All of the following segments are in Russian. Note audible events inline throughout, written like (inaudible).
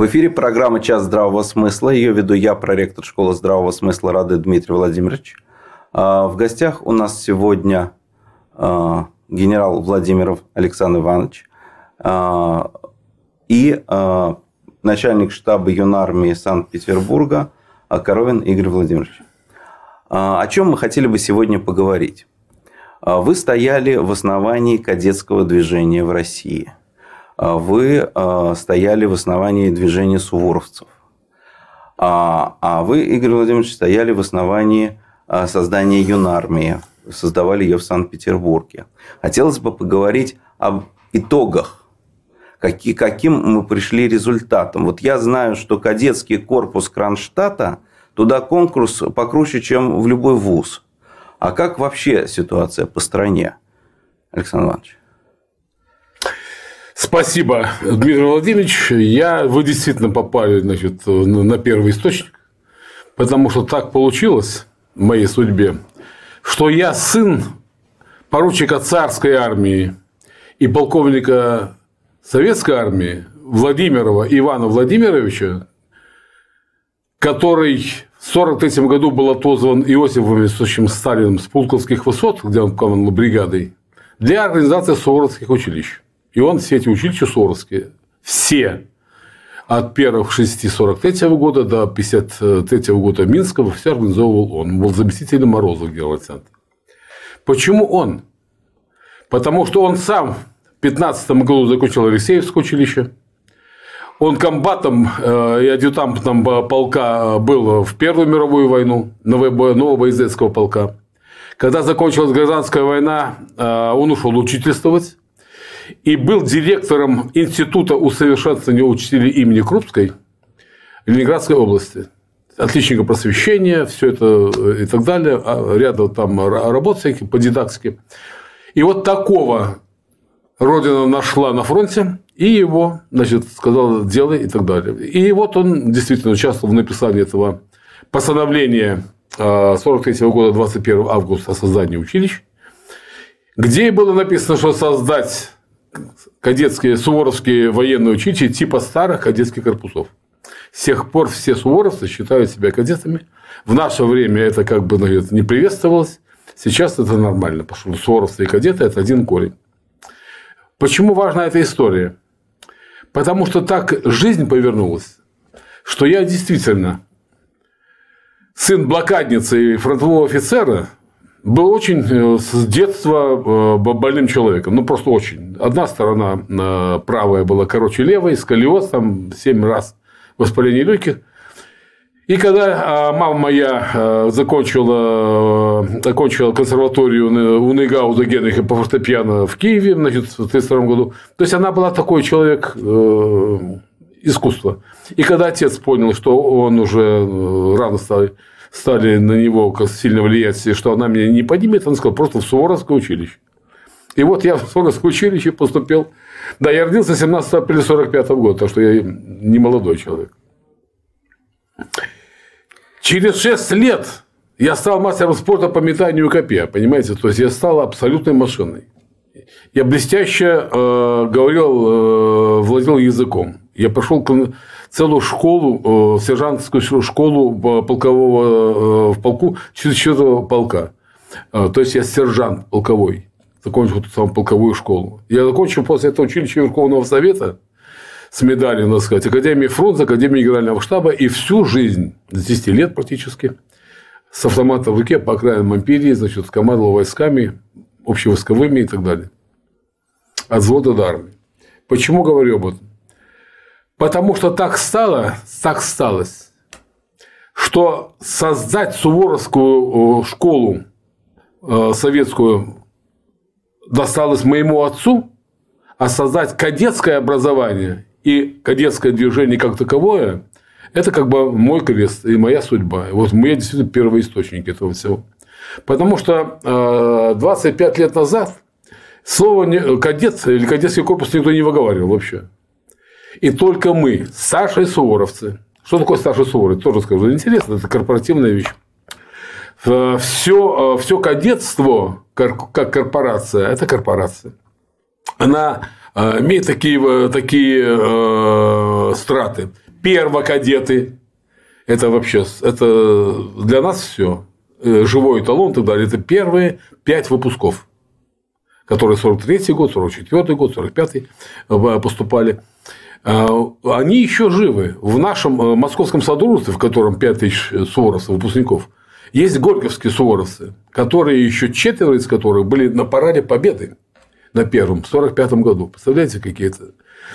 В эфире программа «Час здравого смысла». Ее веду я, проректор школы здравого смысла Рады Дмитрий Владимирович. А, в гостях у нас сегодня а, генерал Владимиров Александр Иванович а, и начальник штаба юнармии Санкт-Петербурга Коровин Игорь Владимирович. О чем мы хотели бы сегодня поговорить? Вы стояли в основании кадетского движения в России – вы а, стояли в основании движения суворовцев. А, а вы, Игорь Владимирович, стояли в основании создания юнармии. Создавали ее в Санкт-Петербурге. Хотелось бы поговорить об итогах каким мы пришли результатом. Вот я знаю, что кадетский корпус Кронштадта, туда конкурс покруче, чем в любой вуз. А как вообще ситуация по стране, Александр Иванович? Спасибо, Дмитрий Владимирович. Я, вы действительно попали значит, на первый источник, потому что так получилось в моей судьбе, что я сын поручика царской армии и полковника советской армии Владимирова Ивана Владимировича, который в 1943 году был отозван Иосифом Виссарионовичем Сталиным с Пулковских высот, где он командовал бригадой, для организации суворовских училищ. И он все эти училища суворовские, все, от первых 6-43 года до 53 года Минского, все организовывал он. Он был заместителем Георгия Александровича. Почему он? Потому что он сам в 15 году закончил Алексеевское училище. Он комбатом э, и адъютантом полка был в Первую мировую войну, нового боязетского полка. Когда закончилась гражданская война, э, он ушел учительствовать и был директором Института усовершенствования учителей имени Крупской Ленинградской области. Отличника просвещения, все это э, и так далее, а рядом там работ всяких по дидактике. И вот такого Родина нашла на фронте, и его, значит, сказала, делай и так далее. И вот он действительно участвовал в написании этого постановления 43 э, года 21 августа о создании училищ, где было написано, что создать кадетские, суворовские военные училища типа старых кадетских корпусов. С тех пор все суворовцы считают себя кадетами. В наше время это как бы наверное, не приветствовалось. Сейчас это нормально, потому что суворовцы и кадеты – это один корень. Почему важна эта история? Потому что так жизнь повернулась, что я действительно сын блокадницы и фронтового офицера – был очень э, с детства э, больным человеком. Ну, просто очень. Одна сторона э, правая была короче левой, сколиоз, там, семь раз воспаление легких. И когда а, мама моя закончила, закончила консерваторию у Нейгауза Генриха по фортепиано в Киеве значит, в 1932 году, то есть она была такой человек искусства. И когда отец понял, что он уже рано стал стали на него сильно влиять, что она меня не поднимет, он сказал, просто в Суворовское училище. И вот я в Суворовское училище поступил. Да, я родился 17 апреля 45 года, так что я не молодой человек. Через 6 лет я стал мастером спорта по метанию копья, понимаете? То есть, я стал абсолютной машиной. Я блестяще э, говорил, э, владел языком. Я пошел целую школу, э, сержантскую школу полкового э, в полку, четвертого полка. Э, то есть, я сержант полковой. Закончил ту самую полковую школу. Я закончил после этого училище Верховного Совета с медалью, надо сказать, Академии фронта, Академии Генерального штаба. И всю жизнь, с 10 лет практически, с автоматом в руке по окраинам империи, значит, командовал войсками, общевойсковыми и так далее. От взвода до армии. Почему говорю об этом? Потому что так стало, так сталось, что создать Суворовскую школу э, советскую досталось моему отцу, а создать кадетское образование и кадетское движение как таковое – это как бы мой крест и моя судьба. Вот мы действительно первоисточник этого всего. Потому что 25 э, лет назад слово кадет или кадетский корпус никто не выговаривал вообще. И только мы, старшие суворовцы, что такое старший суворовец, тоже скажу, интересно, это корпоративная вещь. Все, все кадетство, как корпорация, это корпорация. Она э, имеет такие, такие э, страты. первокадеты. Это вообще, это для нас все. Э, живой эталон и так далее. Это первые пять выпусков, которые 43 год, 44 год, 45 э, поступали. Э, они еще живы. В нашем московском содружестве, в котором 5 тысяч суворовцев, выпускников, есть горьковские суворовцы, которые еще четверо из которых были на параде Победы на первом, в 45 году. Представляете, какие-то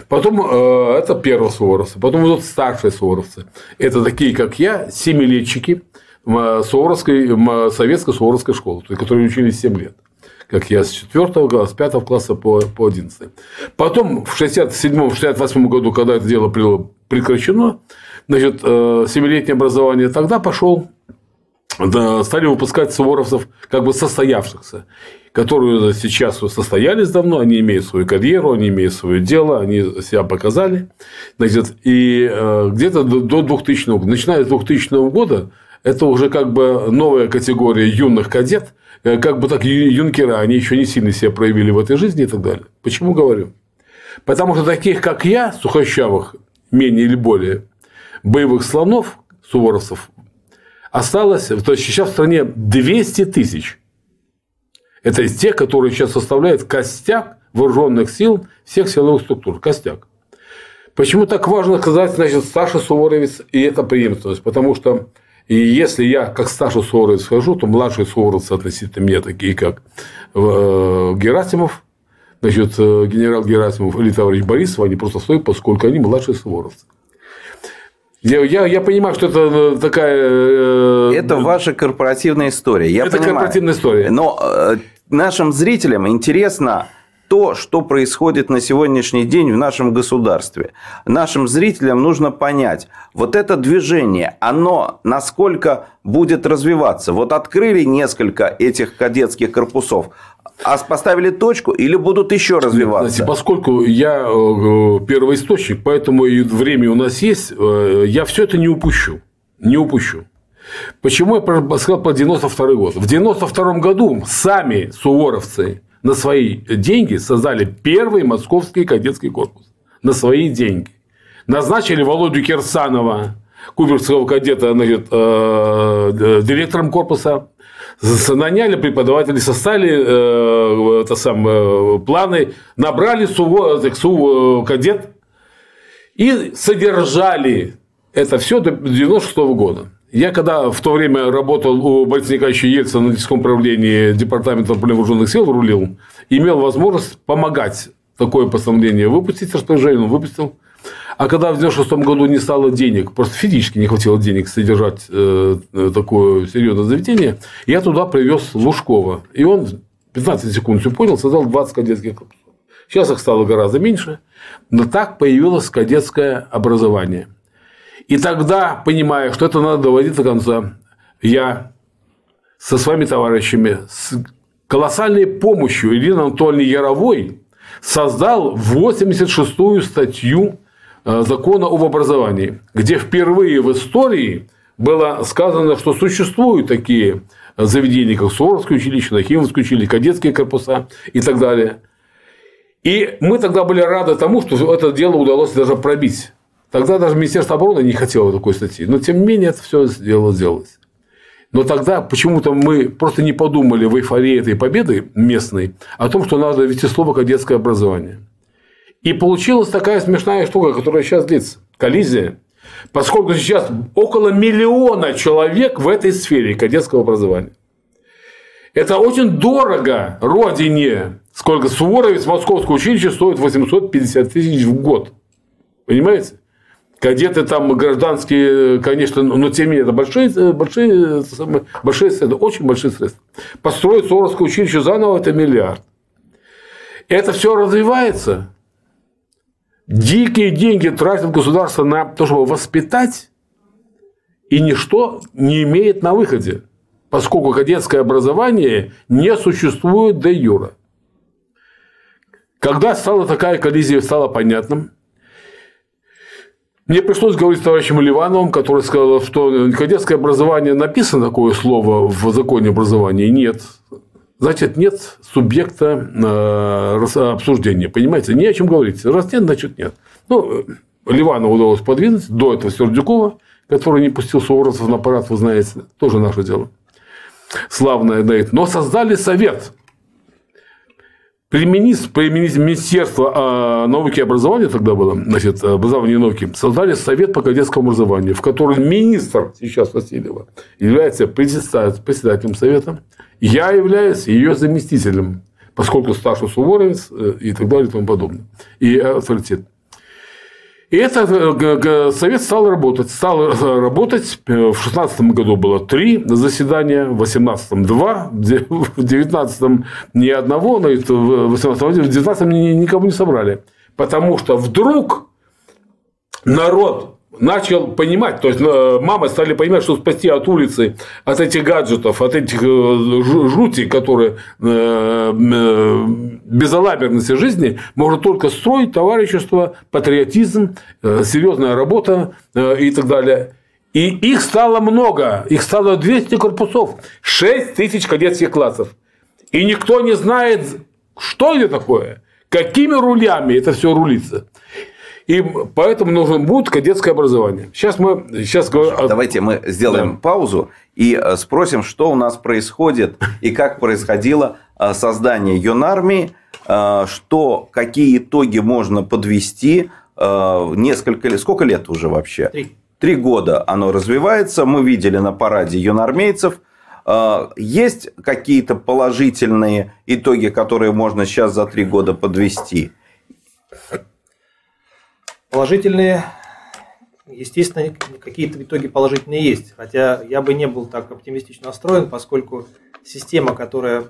Потом э, это первые суворовцы, потом идут старшие суворовцы. Это такие, как я, семилетчики советской Суворовской школы, которые учились 7 лет как я с 4 класса, с 5 класса по, по 11. Потом в 67-68 году, когда это дело было прекращено, значит, э, семилетнее образование тогда пошел, да, стали выпускать суворовцев как бы состоявшихся которые сейчас состоялись давно, они имеют свою карьеру, они имеют свое дело, они себя показали. Значит, и э, где-то до 2000 года, начиная с 2000 года, это уже как бы новая категория юных кадет, э, как бы так юнкера, они еще не сильно себя проявили в этой жизни и так далее. Почему говорю? Потому что таких, как я, сухощавых, менее или более, боевых слонов, суворовцев, осталось, то есть сейчас в стране 200 тысяч. Это из тех, которые сейчас составляют костяк вооруженных сил всех силовых структур. Костяк. Почему так важно сказать, значит, старший суворовец и это преемственность? Потому что и если я как старший суворовец схожу, то младшие суворовцы относительно меня такие, как э, Герасимов, значит, э, генерал Герасимов или товарищ Борисов, они просто стоят, поскольку они младшие суворовцы. Я, я, я понимаю, что это э, такая... Это ваша корпоративная история. Я это понимаю. корпоративная история. Но нашим зрителям интересно то, что происходит на сегодняшний день в нашем государстве. Нашим зрителям нужно понять, вот это движение, оно насколько будет развиваться. Вот открыли несколько этих кадетских корпусов, а поставили точку или будут еще развиваться? Знаете, поскольку я э, первоисточник, поэтому и время у нас есть, э, я все это не упущу. Не упущу. Почему я сказал про 92 год? В 92 году сами суворовцы на свои деньги создали первый московский кадетский корпус. На свои деньги. Назначили Володю Кирсанова, куберского кадета, значит, э, директором корпуса. Наняли преподавателей, составили э, это самое, планы, набрали суво, так, су, кадет и содержали это все до 96 года. Я когда в то время работал у Бориса Николаевича Ельцина на Нордическом управлении Департамента вооруженных сил рулил, имел возможность помогать такое постановление выпустить, распоряжение он выпустил. А когда в 96 году не стало денег, просто физически не хватило денег содержать э, такое серьезное заведение, я туда привез Лужкова. И он 15 секунд все понял, создал 20 кадетских корпусов. Сейчас их стало гораздо меньше, но так появилось кадетское образование. И тогда, понимая, что это надо доводить до конца, я со своими товарищами, с колоссальной помощью Ирины Анатольевны Яровой создал 86-ю статью э, закона об образовании, где впервые в истории было сказано, что существуют такие заведения, как Суворовское училище, Нахимовское училище, кадетские корпуса и так далее. И мы тогда были рады тому, что это дело удалось даже пробить. Тогда даже Министерство обороны не хотело такой статьи. Но, тем не менее, это все дело сделалось. Но тогда почему-то мы просто не подумали в эйфории этой победы местной о том, что надо ввести слово «кадетское образование». И получилась такая смешная штука, которая сейчас длится. Коллизия. Поскольку сейчас около миллиона человек в этой сфере кадетского образования. Это очень дорого родине. Сколько Суворовец Московское училище стоит 850 тысяч в год. Понимаете? Кадеты там гражданские, конечно, но тем не менее, это большие, большие, большие средства, очень большие средства. Построить Суворовское училище заново – это миллиард. Это все развивается. Дикие деньги тратит государство на то, чтобы воспитать, и ничто не имеет на выходе, поскольку кадетское образование не существует до юра. Когда стала такая коллизия, стало понятным, мне пришлось говорить с товарищем Ливановым, который сказал, что кадетское образование написано такое слово в законе образования. Нет. Значит, нет субъекта э, обсуждения. Понимаете? Не о чем говорить. Раз нет, значит нет. Ну, Ливана удалось подвинуть, до этого Сердюкова, который не пустил суворовцев на парад, вы знаете, тоже наше дело. Славное, да, но создали совет – при, министр, при Министерстве а, науки и образования тогда было, значит, образования и науки, создали Совет по кадетскому образованию, в котором министр сейчас Васильева является председателем Совета. Я являюсь ее заместителем, поскольку старший суворовец э, и так далее и тому подобное. И авторитет. И этот э, совет стал работать. Стал э, работать. В 2016 году было три заседания, в 2018 два, в 2019 ни одного, но в 2018 в 2019 никого не собрали. Потому что вдруг народ начал понимать, то есть э, мамы стали понимать, что спасти от улицы, от этих гаджетов, от этих э, жути, которые э, безалаберности жизни, можно только строить товарищество, патриотизм, серьезная работа и так далее. И их стало много, их стало 200 корпусов, 6 тысяч кадетских классов. И никто не знает, что это такое, какими рулями это все рулится. И поэтому нужно будет кадетское образование. Сейчас мы сейчас говорим. Давайте мы сделаем да. паузу и э, спросим, что у нас происходит и как происходило э, создание юнармии, э, что какие итоги можно подвести несколько лет. Сколько лет уже вообще? Три. Три года оно развивается. Мы видели на параде юнармейцев. Есть какие-то положительные итоги, которые можно сейчас за три года подвести? Положительные, естественно, какие-то итоги положительные есть. Хотя я бы не был так оптимистично настроен, поскольку система, которая,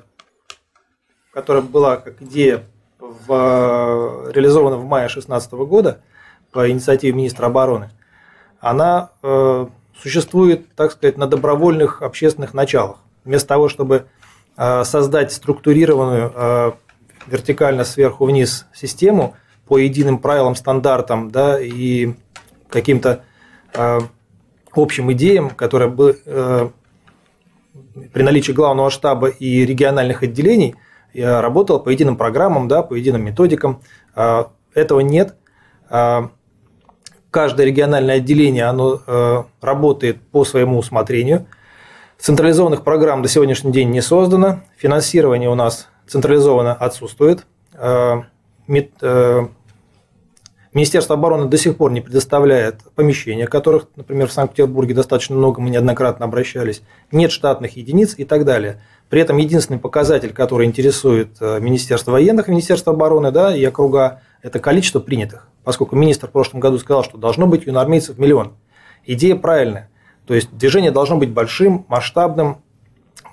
которая была как идея в, реализована в мае 2016 года по инициативе министра обороны, она э, существует, так сказать, на добровольных общественных началах. Вместо того, чтобы э, создать структурированную э, вертикально сверху вниз систему – по единым правилам, стандартам да, и каким-то э, общим идеям, которые бы э, при наличии главного штаба и региональных отделений я работал по единым программам, да, по единым методикам. Э, этого нет. Э, каждое региональное отделение оно э, работает по своему усмотрению. Централизованных программ до сегодняшний день не создано. Финансирование у нас централизованно отсутствует. Э, Министерство обороны до сих пор не предоставляет помещения, которых, например, в Санкт-Петербурге достаточно много, мы неоднократно обращались, нет штатных единиц и так далее. При этом единственный показатель, который интересует э, Министерство военных, Министерство обороны да, и округа, это количество принятых. Поскольку министр в прошлом году сказал, что должно быть юноармейцев миллион. Идея правильная. То есть движение должно быть большим, масштабным,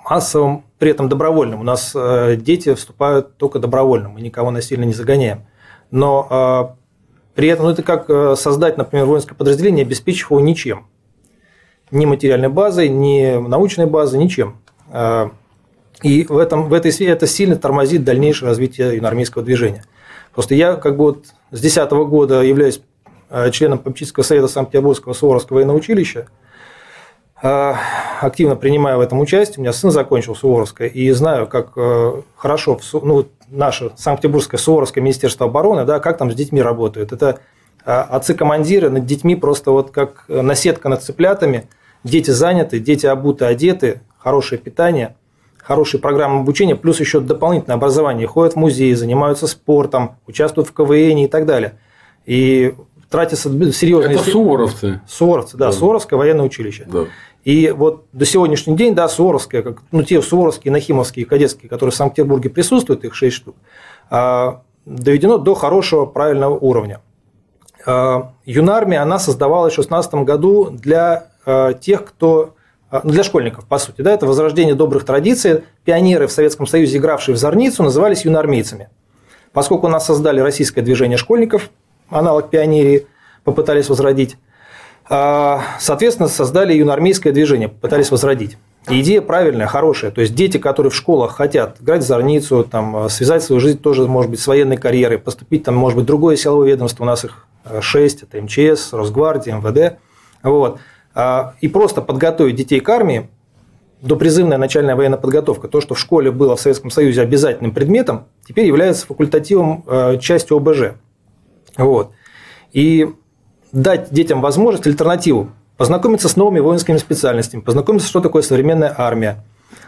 массовым, при этом добровольным. У нас э, дети вступают только добровольно, мы никого насильно не загоняем. Но э, при этом ну, это как э, создать, например, воинское подразделение, обеспечив его ничем. Ни материальной базой, ни научной базой, ничем. И в, этом, в этой сфере это сильно тормозит дальнейшее развитие юноармейского движения. Просто я как бы вот с 2010 года являюсь членом попечительского совета Санкт-Петербургского Суворовского военного училища. А, активно принимаю в этом участие. У меня сын закончил Суворовское, и знаю, как э, хорошо ну, наше Санкт-Петербургское Суворовское Министерство обороны, да, как там с детьми работают. Это а, отцы-командиры над детьми просто вот как наседка над цыплятами. Дети заняты, дети обуты, одеты, хорошее питание, хорошие программы обучения, плюс еще дополнительное образование. Ходят в музеи, занимаются спортом, участвуют в КВН и так далее. И тратятся серьезные... Это суворовцы. Суворовцы, да, да. Суворовское военное училище. Да. И вот до сегодняшний день, да, Суворовская, как, ну, те Суворовские, Нахимовские, кадетские, которые в Санкт-Петербурге присутствуют, их 6 штук, а, доведено до хорошего, правильного уровня. А, Юнармия, она создавалась в 2016 году для а, тех, кто ну, для школьников, по сути. Да, это возрождение добрых традиций. Пионеры в Советском Союзе, игравшие в Зорницу, назывались юнармейцами. Поскольку у нас создали российское движение школьников, аналог пионерии, попытались возродить, соответственно, создали юноармейское движение, пытались возродить. Идея правильная, хорошая. То есть дети, которые в школах хотят играть в зорницу, там, связать свою жизнь тоже, может быть, с военной карьерой, поступить там, может быть, другое силовое ведомство, у нас их 6, это МЧС, Росгвардия, МВД. Вот. А, и просто подготовить детей к армии, допризывная начальная военная подготовка, то, что в школе было в Советском Союзе обязательным предметом, теперь является факультативом частью ОБЖ. Вот. И дать детям возможность, альтернативу, познакомиться с новыми воинскими специальностями, познакомиться, что такое современная армия,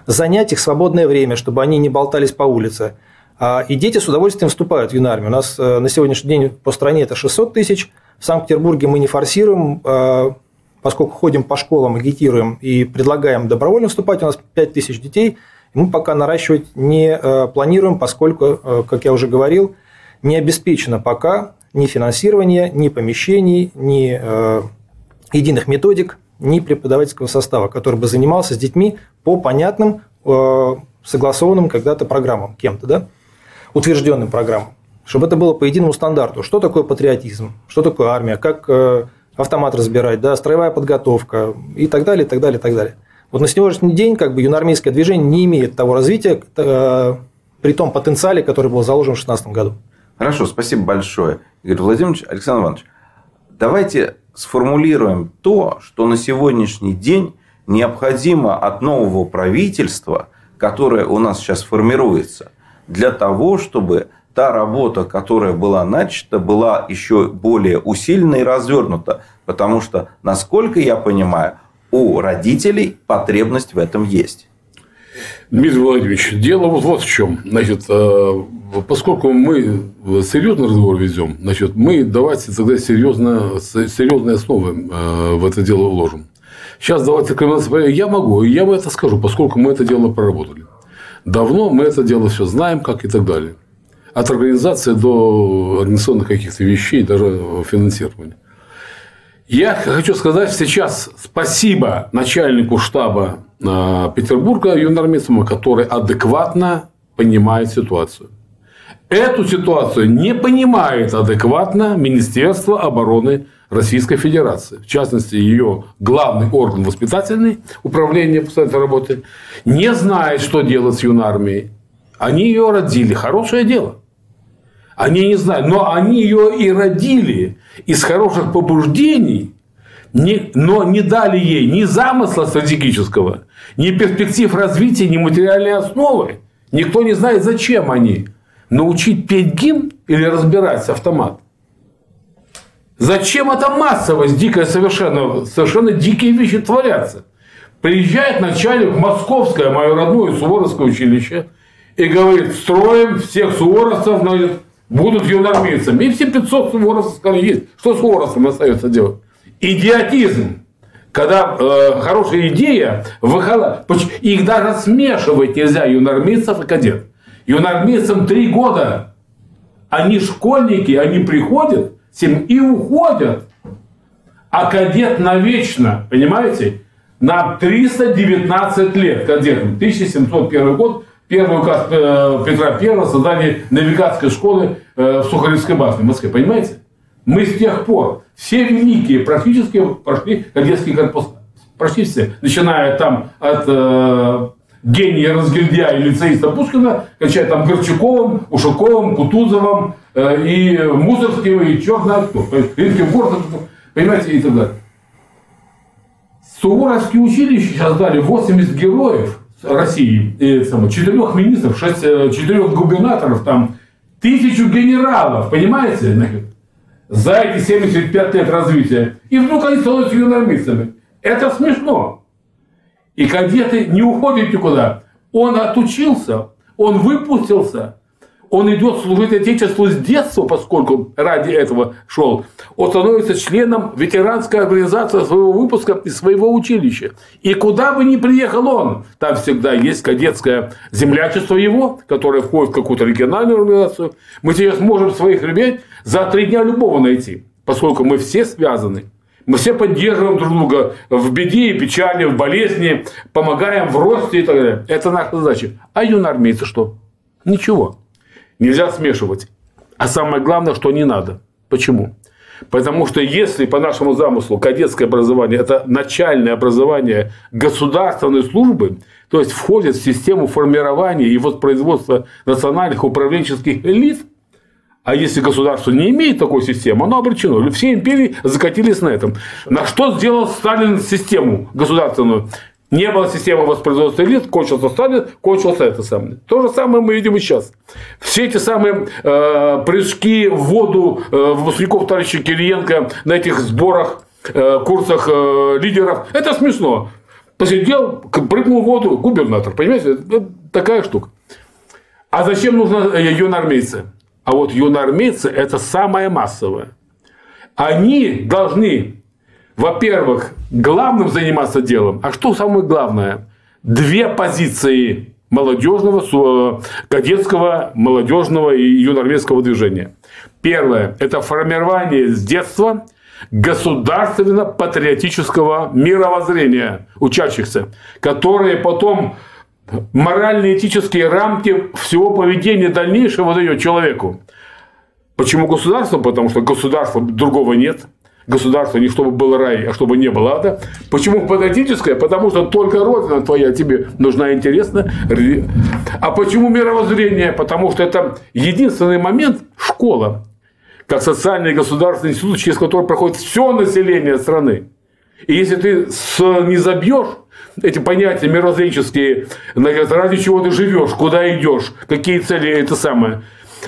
занять их свободное время, чтобы они не болтались по улице. А, и дети с удовольствием вступают в юную армию. У нас э, на сегодняшний день по стране это 600 тысяч. В Санкт-Петербурге мы не форсируем, а, поскольку ходим по школам, агитируем и предлагаем добровольно вступать. У нас 5 тысяч детей. Мы пока наращивать не э, планируем, поскольку, э, как я уже говорил, не обеспечено пока ни финансирование, ни помещений, ни единых методик, ни преподавательского состава, который бы занимался с детьми по понятным, согласованным когда-то программам кем-то. Да? утвержденным программам, чтобы это было по единому стандарту. Что такое патриотизм, что такое армия, как э, автомат разбирать, да, строевая подготовка и так далее, и так далее, и так далее. Вот на сегодняшний день как бы юноармейское движение не имеет того развития э, при том потенциале, который был заложен в 2016 году. Хорошо, спасибо большое. Игорь Владимирович, Александр Иванович, давайте сформулируем то, что на сегодняшний день необходимо от нового правительства, которое у нас сейчас формируется, для того, чтобы та работа, которая была начата, была еще более усилена и развернута. Потому что, насколько я понимаю, у родителей потребность в этом есть. Дмитрий Владимирович, дело вот, вот в чем. Значит, э, поскольку мы серьезный разговор ведем, значит, мы давайте тогда серьезно, серьезные основы э, в это дело вложим. Сейчас давайте я могу, я бы это скажу, поскольку мы это дело проработали. Давно мы это дело все знаем, как и так далее. От организации до организационных каких-то вещей, даже финансирования. Я хочу сказать сейчас спасибо начальнику штаба а, Петербурга юнормистам, который адекватно понимает ситуацию. Эту ситуацию не понимает адекватно Министерство обороны Российской Федерации, в частности, ее главный орган воспитательный, управление постоянной работы, не знает, что делать с юнармией. Они ее родили. Хорошее дело. Они не знают. Но они ее и родили из хороших побуждений, но не дали ей ни замысла стратегического, ни перспектив развития, ни материальной основы. Никто не знает, зачем они. Научить петь гимн или разбирать автомат. Зачем это массовость дикая совершенно? Совершенно дикие вещи творятся. Приезжает начальник московское, мое родное Суворовское училище, и говорит, строим всех суворовцев, значит, будут юнормейцами. И все 500 суворовцев сказали, есть. Что суворовцам остается делать? Идиотизм. Когда э, хорошая идея, выхода, их даже смешивать нельзя, юнормейцев и кадет. Юнормейцам три года. Они школьники, они приходят, и уходят. А кадет навечно, понимаете? На 319 лет кадетам. 1701 год, первый указ э, Петра I создание навигатской школы э, в Сухаревской башне в Москве. Понимаете? Мы с тех пор, все великие практически прошли кадетские корпуса. Прошли все. Начиная там от э, гения разгильдя и лицеиста Пушкина, кончая там Горчаковым, Ушаковым, Кутузовым э, и Мусорским, и черт знает кто, Корсаком, понимаете, и так далее. Суворовские училища создали 80 героев России, и, само, 4 министров, 6, 4 э, губернаторов, там, тысячу генералов, понимаете, за эти 75 лет развития. И вдруг они становятся юнормистами. Это смешно. И кадеты не уходят никуда. Он отучился, он выпустился, он идет служить Отечеству с детства, поскольку ради этого шел. Он становится членом ветеранской организации своего выпуска и своего училища. И куда бы ни приехал он, там всегда есть кадетское землячество его, которое входит в какую-то региональную организацию. Мы сейчас можем своих ребят за три дня любого найти, поскольку мы все связаны. Мы все поддерживаем друг друга в беде и печали, в болезни, помогаем в росте и так далее. Это наша задача. А юноармейцы что? Ничего. Нельзя смешивать. А самое главное, что не надо. Почему? Потому что если по нашему замыслу кадетское образование – это начальное образование государственной службы, то есть входит в систему формирования и воспроизводства национальных управленческих элит – а если государство не имеет такой системы, оно обречено. Все империи закатились на этом. На что сделал Сталин систему государственную? Не было системы воспроизводства элит, кончился Сталин, кончился это самое. То же самое мы видим и сейчас. Все эти самые э, прыжки в воду э, выпускников товарища Кириенко на этих сборах, э, курсах э, лидеров, это смешно. Посидел, прыгнул в воду, губернатор, понимаете, это такая штука. А зачем нужны э, юноармейцы? А вот юноармейцы – это самое массовое. Они должны во-первых, главным заниматься делом. А что самое главное? Две позиции молодежного, кадетского, молодежного и юноармейского движения. Первое – это формирование с детства государственно-патриотического мировоззрения учащихся, которые потом моральные этические рамки всего поведения дальнейшего дает человеку. Почему государство? Потому что государства другого нет государство не чтобы был рай, а чтобы не было ада. Почему патриотическое? Потому что только Родина твоя тебе нужна интересна. А почему мировоззрение? Потому что это единственный момент школа, как социальный и государственный институт, через который проходит все население страны. И если ты не забьешь эти понятия мировоззренческие, ради чего ты живешь, куда идешь, какие цели это самое,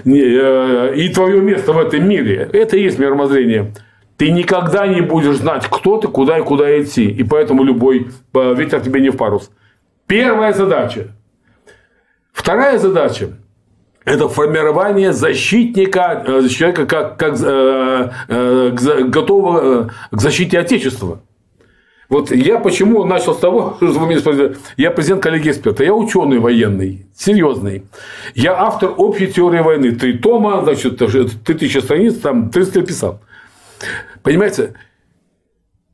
э, и твое место в этом мире, это и есть мировоззрение ты никогда не будешь знать, кто ты, куда и куда идти. И поэтому любой э, ветер тебе не в парус. Первая задача. Вторая задача – это формирование защитника, э, человека как, как э, готового к защите Отечества. Вот я почему начал с того, (laughs) что вы меня спросили, я президент коллеги эксперта, я ученый военный, серьезный. Я автор общей теории войны. Три тома, значит, три тысячи страниц, там 300 писал. Понимаете,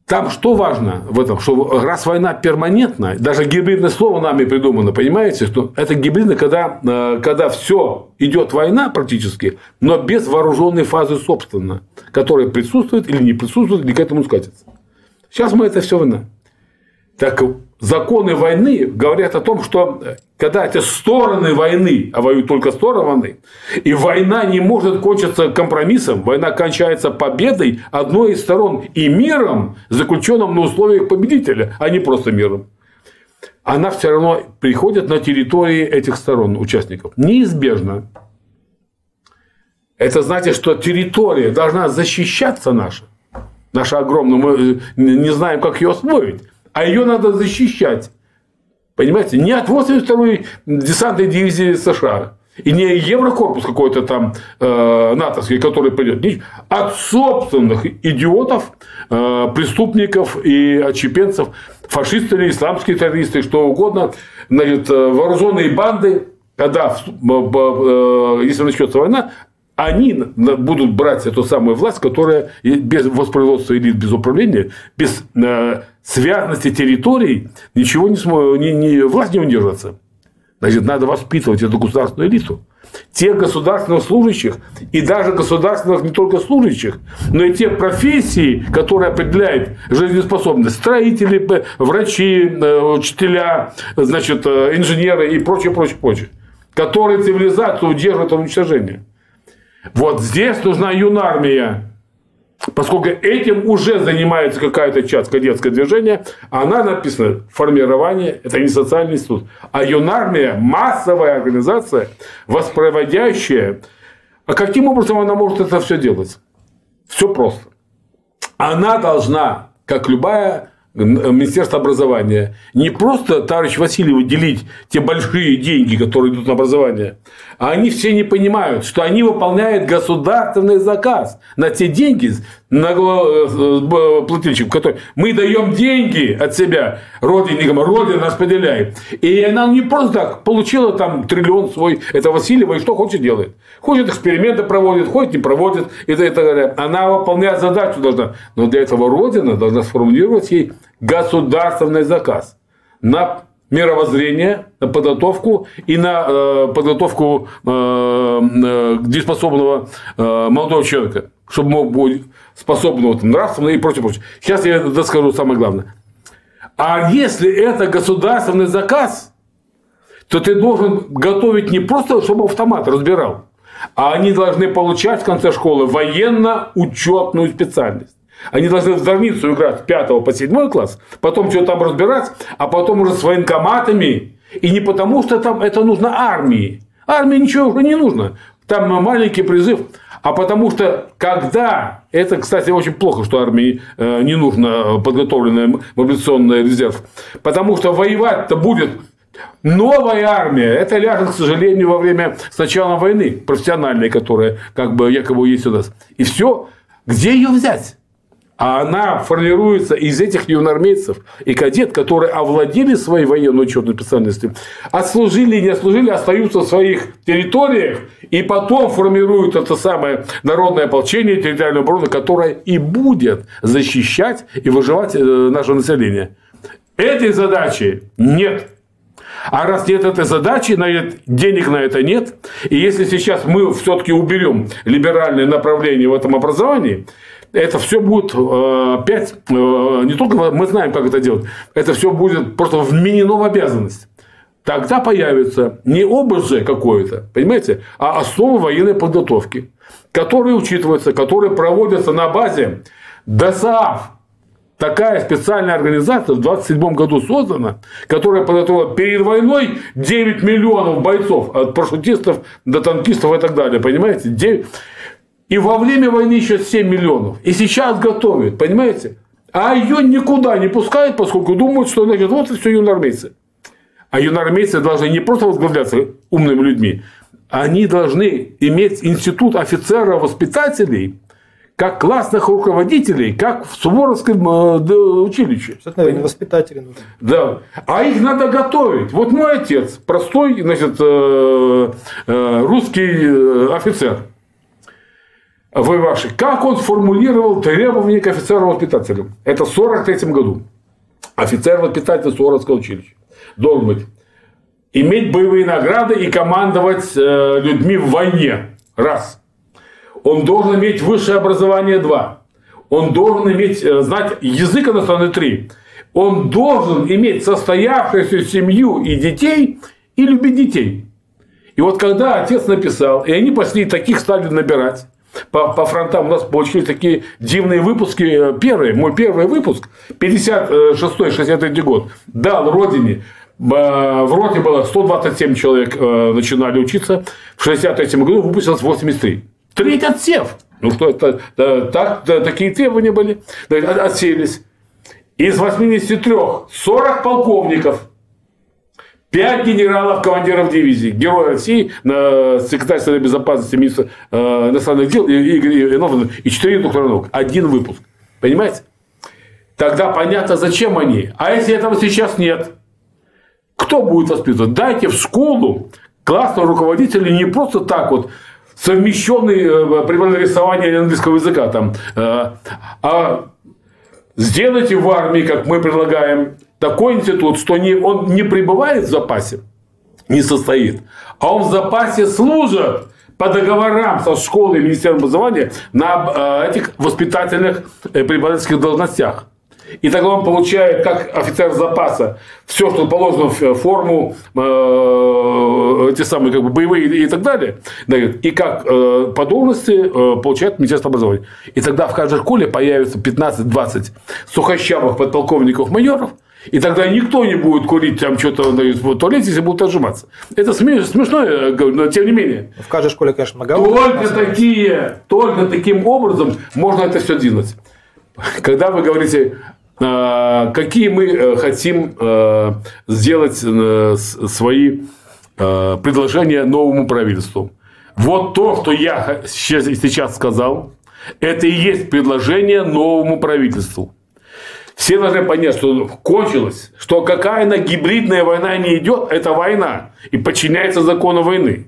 там что важно в этом, что раз война перманентна, даже гибридное слово нами придумано, понимаете, что это гибридно, когда, э, когда все идет война практически, но без вооруженной фазы собственно, которая присутствует или не присутствует, или к этому скатится. Сейчас мы это все война. Так законы войны говорят о том, что э, когда эти стороны войны, а воюют только стороны и война не может кончиться компромиссом, война кончается победой одной из сторон и миром, заключенным на условиях победителя, а не просто миром. Она все равно приходит на территории этих сторон, участников. Неизбежно. Это значит, что территория должна защищаться наша. Наша огромная, мы э, не знаем, как ее освоить а ее надо защищать. Понимаете? Не от 82-й десантной дивизии США. И не Еврокорпус какой-то там э, натовский, который придет. От собственных идиотов, э, преступников и отщепенцев, фашисты или исламские террористы, что угодно. Значит, э, вооруженные банды, когда, э, если начнется война, они будут брать эту самую власть, которая без воспроизводства элит, без управления, без э, связности территорий ничего не сможет, не, не, власть не удержится. Значит, надо воспитывать эту государственную элиту. Тех государственных служащих и даже государственных не только служащих, но и те профессии, которые определяют жизнеспособность. Строители, врачи, э, учителя, значит, э, инженеры и прочее, прочее, прочее. Которые цивилизацию удерживают от уничтожения. Вот здесь нужна юнармия. Поскольку этим уже занимается какая-то часть кадетское движение, она написана формирование, это не социальный институт, а юнармия, массовая организация, воспроизводящая. А каким образом она может это все делать? Все просто. Она должна, как любая Министерство образования не просто, товарищ Васильев, делить те большие деньги, которые идут на образование, а они все не понимают, что они выполняют государственный заказ на те деньги, на э, плательщик, который мы даем деньги от себя родине, Родина распределяет. И она не просто так получила там триллион свой, это Васильева, и что хочет делает. Хочет эксперименты проводит, хочет не проводит, и так далее. Она выполняет задачу должна. Но для этого Родина должна сформулировать ей государственный заказ на мировоззрение, на подготовку и на э, подготовку э, э, дееспособного э, молодого человека, чтобы мог быть способного там, нравственно и прочее, прочее. Сейчас я расскажу самое главное. А если это государственный заказ, то ты должен готовить не просто, чтобы автомат разбирал, а они должны получать в конце школы военно-учетную специальность. Они должны в зорницу играть с 5 по 7 класс, потом что-то там разбирать, а потом уже с военкоматами. И не потому, что там это нужно армии. Армии ничего уже не нужно. Там маленький призыв. А потому что когда, это, кстати, очень плохо, что армии э, не нужно подготовленный мобилизационный резерв, потому что воевать-то будет Новая армия, это ляжет, к сожалению, во время с начала войны, профессиональной, которая как бы якобы есть у нас. И все, где ее взять? А она формируется из этих юноармейцев и кадет, которые овладели своей военной учетной специальностью, отслужили не отслужили, остаются в своих территориях, и потом формируют это самое народное ополчение, территориальную оборону, которое и будет защищать и выживать э, наше население. Этой задачи нет. А раз нет этой задачи, денег на это нет, и если сейчас мы все-таки уберем либеральное направление в этом образовании, это все будет э, опять, э, не только мы знаем, как это делать, это все будет просто вменено в обязанность. Тогда появится не ОБЖ какое-то, понимаете, а основы военной подготовки, которые учитываются, которые проводятся на базе ДОСААФ. Такая специальная организация в 27 году создана, которая подготовила перед войной 9 миллионов бойцов, от парашютистов до танкистов и так далее. Понимаете? 9... И во время войны еще 7 миллионов. И сейчас готовят, понимаете? А ее никуда не пускают, поскольку думают, что значит, вот и все юноармейцы. А юноармейцы должны не просто возглавляться умными людьми, они должны иметь институт офицеров-воспитателей, как классных руководителей, как в Суворовском э, училище. Что наверное, воспитатели нужны. Да. А их надо готовить. Вот мой отец, простой значит, э, э, русский офицер – воевавший, как он сформулировал требования к офицеру-воспитателю. Это в 1943 году. Офицер-воспитатель Суворовского училища должен быть иметь боевые награды и командовать э, людьми в войне. Раз. Он должен иметь высшее образование. Два. Он должен иметь, э, знать язык иностранный. Три. Он должен иметь состоявшуюся семью и детей и любить детей. И вот когда отец написал, и они пошли таких стали набирать, по, по фронтам у нас получились такие дивные выпуски. Первый, мой первый выпуск, 56-63 год, дал родине в роте было 127 человек э, начинали учиться. В 63 году выпустилось 83. Треть отсев. Ну что это? Так, такие требования были. Отселись. Из 83 40 полковников. Пять генералов, командиров дивизий, герой России, секретарь Совета Безопасности, министр э, дел и, четыре доктора наук. Один выпуск. Понимаете? Тогда понятно, зачем они. А если этого сейчас нет, кто будет воспитывать? Дайте в школу классного руководителя не просто так вот совмещенный э, при рисовании английского языка там, э, а сделайте в армии, как мы предлагаем, такой институт, что не, он не пребывает в запасе, не состоит, а он в запасе служит по договорам со школой и Министерством образования на э, этих воспитательных э, преподавательских должностях. И тогда он получает, как офицер запаса, все, что положено в форму, э, эти самые как бы, боевые и так далее, и как э, по должности э, получает Министерство образования. И тогда в каждой школе появится 15-20 сухощавых подполковников майоров, и тогда никто не будет курить там что-то в туалете, если будут отжиматься. Это смешно, но тем не менее. В каждой школе, конечно, много. Только такие, только таким образом можно это все делать. Когда вы говорите, а, какие мы э, хотим э, сделать э, свои предложения новому правительству. Вот то, что я сейчас сказал, это и есть предложение новому правительству. Все должны понять, что кончилось, что какая она гибридная война не идет, это война и подчиняется закону войны.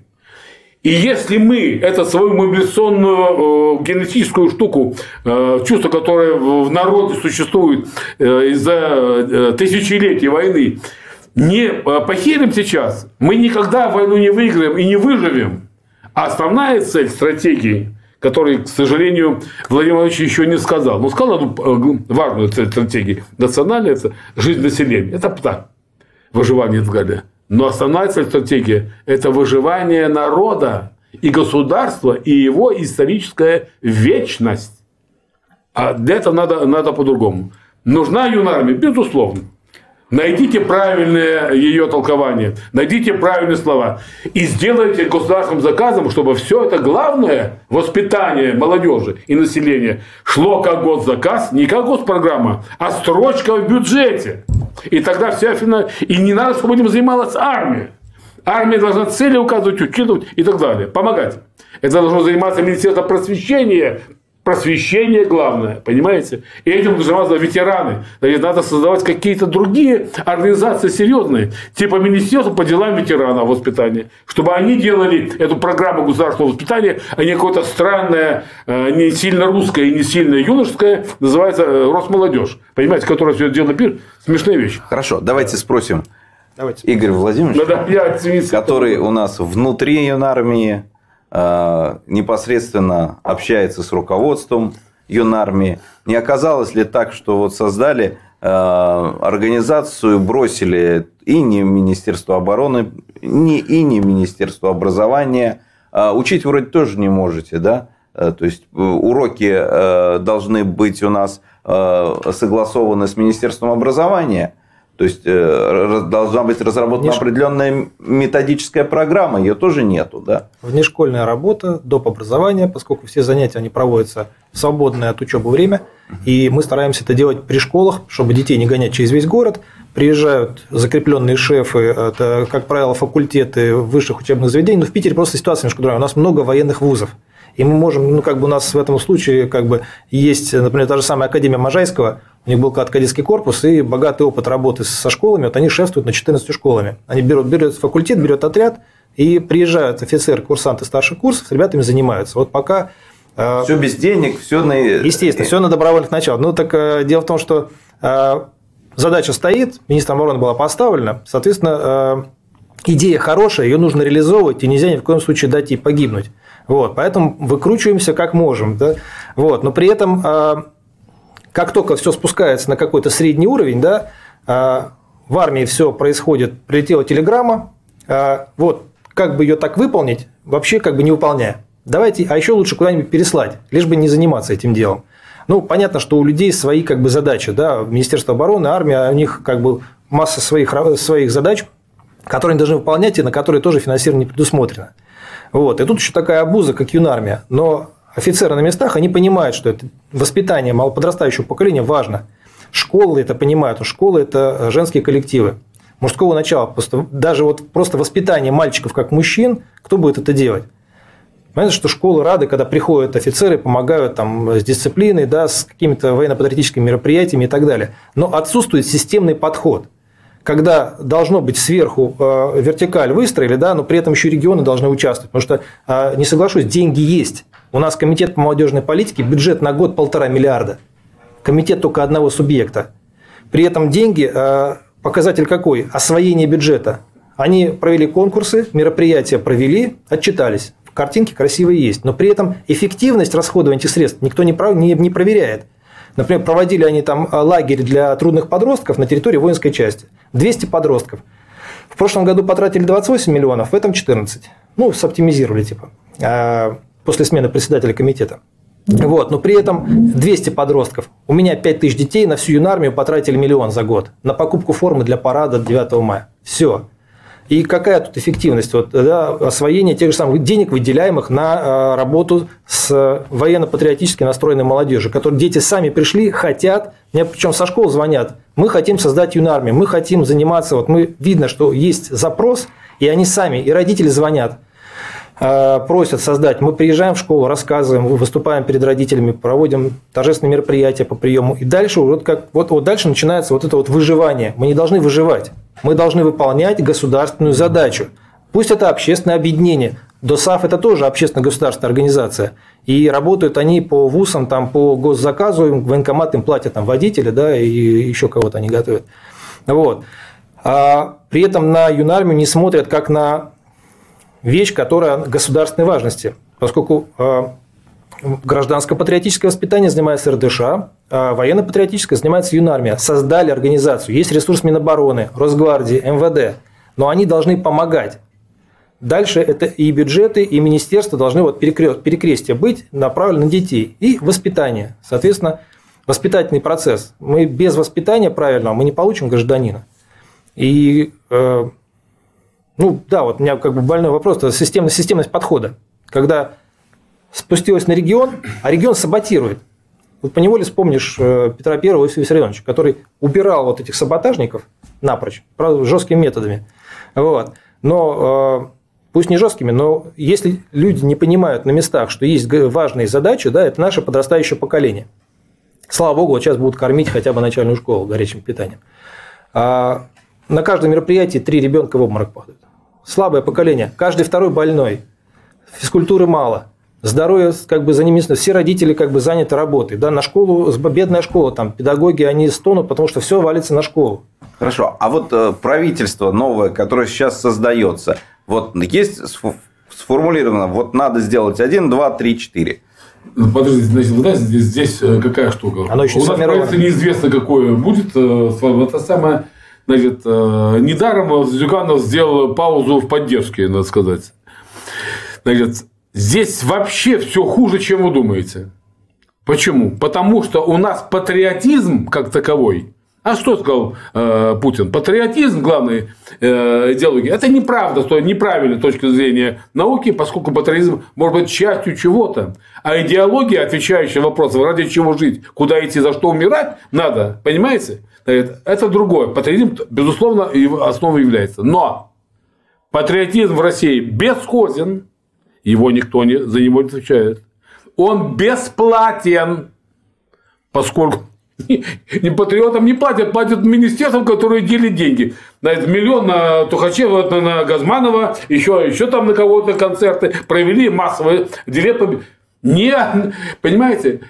И если мы эту свою мобилизационную э, генетическую штуку, э, чувство, которое в народе существует э, из-за э, тысячелетий войны, не э, похерим сейчас, мы никогда войну не выиграем и не выживем. А основная цель стратегии который, к сожалению, Владимир Владимирович еще не сказал. Но сказал одну э, важную цель стратегии. Национальная – это жизнь населения. Это так, выживание в Гале. Но основная цель стратегии – это выживание народа и государства, и его историческая вечность. А для этого надо, надо по-другому. Нужна юнармия? Безусловно. Найдите правильное ее толкование, найдите правильные слова и сделайте государственным заказом, чтобы все это главное воспитание молодежи и населения шло как госзаказ, не как госпрограмма, а строчка в бюджете. И тогда вся финал... И не надо, чтобы этим занималась армия. Армия должна цели указывать, учитывать и так далее. Помогать. Это должно заниматься Министерство просвещения, просвещение главное, понимаете? И этим должны заниматься ветераны. Значит, надо создавать какие-то другие организации серьезные, типа Министерства по делам ветеранов воспитания, чтобы они делали эту программу государственного воспитания, а не какое-то странное, э, не сильно русское и не сильно юношеское, называется э, Росмолодежь. Понимаете, которое все это дело пир, смешная вещь. Хорошо, давайте спросим Давайте. Игорь Владимирович, Да, да, я, который у нас внутри юнармии, непосредственно общается с руководством юнармии. Не оказалось ли так, что вот создали э, организацию, бросили и не Министерство обороны, не, и не Министерство образования. А учить вроде тоже не можете, да? Э, То есть э, уроки э, должны быть у нас э, согласованы с Министерством образования. То есть э, должна быть разработана Внеш- определенная методическая программа, ее тоже нету, да? Внешкольная работа, доп. образование, поскольку все занятия они проводятся в свободное от учебы время, и мы стараемся это делать при школах, чтобы детей не гонять через весь город. Приезжают закрепленные шефы, это, как правило, факультеты высших учебных заведений. Но в Питере просто ситуация немножко другая. У нас много военных вузов. И мы можем, ну, как бы у нас в этом случае как бы есть, например, та же самая Академия Можайского, у них был кадетский корпус и богатый опыт работы со школами, вот они шефствуют на 14 школами. Они берут, берут факультет, берет отряд, и приезжают офицеры, курсанты старших курсов, с ребятами занимаются. Вот пока э, Все без денег, все на... Естественно, все на добровольных началах. Ну, так э, дело в том, что э, задача стоит, министром обороны была поставлена, соответственно, идея хорошая, ее нужно реализовывать, и нельзя ни в коем случае дать ей погибнуть. Вот, поэтому выкручиваемся как можем. Да? Вот, но при этом, как только все спускается на какой-то средний уровень, да, э, в армии все происходит, прилетела телеграмма, э, вот, как бы ее так выполнить, вообще как бы не выполняя. Давайте, а еще лучше куда-нибудь переслать, лишь бы не заниматься этим делом. Ну, понятно, что у людей свои как бы задачи, да, Министерство обороны, армия, у них как бы масса своих, своих задач, которые они должны выполнять и на которые тоже финансирование не предусмотрено. Вот. И тут еще такая обуза, как юнармия. Но офицеры на местах, они понимают, что это воспитание малоподрастающего поколения важно. Школы это понимают, школы – это женские коллективы. Мужского начала, просто, даже вот просто воспитание мальчиков как мужчин, кто будет это делать? Понятно, что школы рады, когда приходят офицеры, помогают там, с дисциплиной, да, с какими-то военно-патриотическими мероприятиями и так далее. Но отсутствует системный подход. Когда должно быть сверху э, вертикаль выстроили, да, но при этом еще регионы должны участвовать. Потому что, э, не соглашусь, деньги есть. У нас комитет по молодежной политике, бюджет на год полтора миллиарда. Комитет только одного субъекта. При этом деньги, э, показатель какой? Освоение бюджета. Они провели конкурсы, мероприятия провели, отчитались. Картинки красивые есть. Но при этом эффективность расходования этих средств никто не, пров- не, не проверяет. Например, проводили они там э, лагерь для трудных подростков на территории воинской части. 200 подростков. В прошлом году потратили 28 миллионов, в этом 14. Ну, соптимизировали типа а, после смены председателя комитета. Вот, но при этом 200 подростков. У меня 5 тысяч детей, на всю юнармию потратили миллион за год. На покупку формы для парада 9 мая. Все. И какая тут эффективность вот, да, освоения тех же самых денег, выделяемых на э, работу с военно-патриотически настроенной молодежью, которые дети сами пришли, хотят, мне причем со школ звонят, мы хотим создать юнармию, мы хотим заниматься, вот мы видно, что есть запрос, и они сами, и родители звонят, просят создать. Мы приезжаем в школу, рассказываем, выступаем перед родителями, проводим торжественные мероприятия по приему. И дальше, вот, как, вот, вот дальше начинается вот это вот выживание. Мы не должны выживать. Мы должны выполнять государственную задачу. Пусть это общественное объединение. ДОСАФ – это тоже общественно-государственная организация. И работают они по ВУЗам, там, по госзаказу, им военкомат им платят там, водителя да, и еще кого-то они готовят. Вот. А при этом на юнармию не смотрят как на вещь, которая государственной важности, поскольку э, гражданско-патриотическое воспитание занимается РДШ, а военно-патриотическое занимается юнармия. Создали организацию, есть ресурс Минобороны, Росгвардии, МВД, но они должны помогать. дальше это и бюджеты, и министерства должны вот перекрестие быть направлены на детей. И воспитание. Соответственно, воспитательный процесс. Мы без воспитания правильного мы не получим гражданина. И, э, ну да, вот у меня как бы больной вопрос, это системность, системность подхода. Когда спустилась на регион, а регион саботирует. Вот по неволе вспомнишь э, Петра Первого Иосифа Виссарионовича, который убирал вот этих саботажников напрочь, правда, жесткими методами. Вот. Но э, пусть не жесткими, но если люди не понимают на местах, что есть важные задачи, да, это наше подрастающее поколение. Слава богу, вот сейчас будут кормить хотя бы начальную школу горячим питанием. А на каждом мероприятии три ребенка в обморок падают. Слабое поколение. Каждый второй больной. Физкультуры мало. Здоровье как бы за ними все родители как бы заняты работой. Да, на школу, бедная школа, там педагоги, они стонут, потому что все валится на школу. Хорошо. А вот э, правительство новое, которое сейчас создается, вот есть сформулировано, вот надо сделать один, два, три, четыре. Ну, подождите, значит, вы знаете, здесь, здесь э, какая штука? Оно еще У нас правительство неизвестно, какое будет. Э, это самое, значит, недаром Зюганов сделал паузу в поддержке, надо сказать. Значит, здесь вообще все хуже, чем вы думаете. Почему? Потому что у нас патриотизм как таковой а что сказал э, Путин? Патриотизм главной э, идеологии. Это неправда, что неправильная точка зрения науки, поскольку патриотизм может быть частью чего-то. А идеология, отвечающая на вопрос, ради чего жить, куда идти, за что умирать, надо. Понимаете? Это другое. Патриотизм, безусловно, основой является. Но патриотизм в России бесхозен, его никто не, за него не отвечает. Он бесплатен, поскольку (laughs) не патриотам не платят, платят министерствам, которые делят деньги. На этот миллион на Тухачева, на Газманова, еще, еще там на кого-то концерты провели массовые дилетты. Не, понимаете?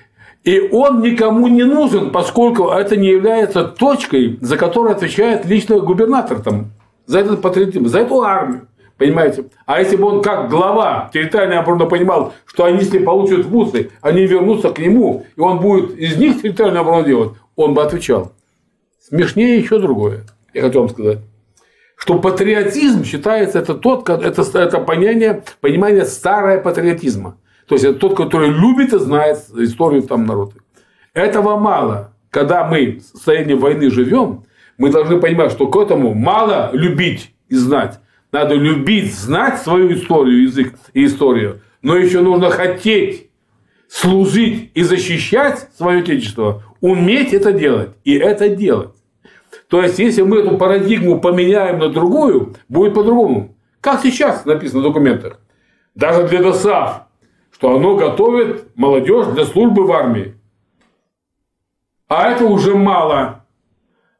И он никому не нужен, поскольку это не является точкой, за которую отвечает лично губернатор там, за этот патриотизм, за эту армию. Понимаете? А если бы он как глава территориальной обороны понимал, что они, если получат вузы, они вернутся к нему, и он будет из них территориальную оборону делать, он бы отвечал. Смешнее еще другое, я хочу вам сказать. Что патриотизм считается это тот, это, это понятие, понимание старое патриотизма. То есть это тот, который любит и знает историю там народа. Этого мало. Когда мы в состоянии войны живем, мы должны понимать, что к этому мало любить и знать. Надо любить, знать свою историю, язык и историю, но еще нужно хотеть служить и защищать свое отечество, уметь это делать и это делать. То есть, если мы эту парадигму поменяем на другую, будет по-другому. Как сейчас написано в документах. Даже для ДОСАВ, что оно готовит молодежь для службы в армии. А это уже мало.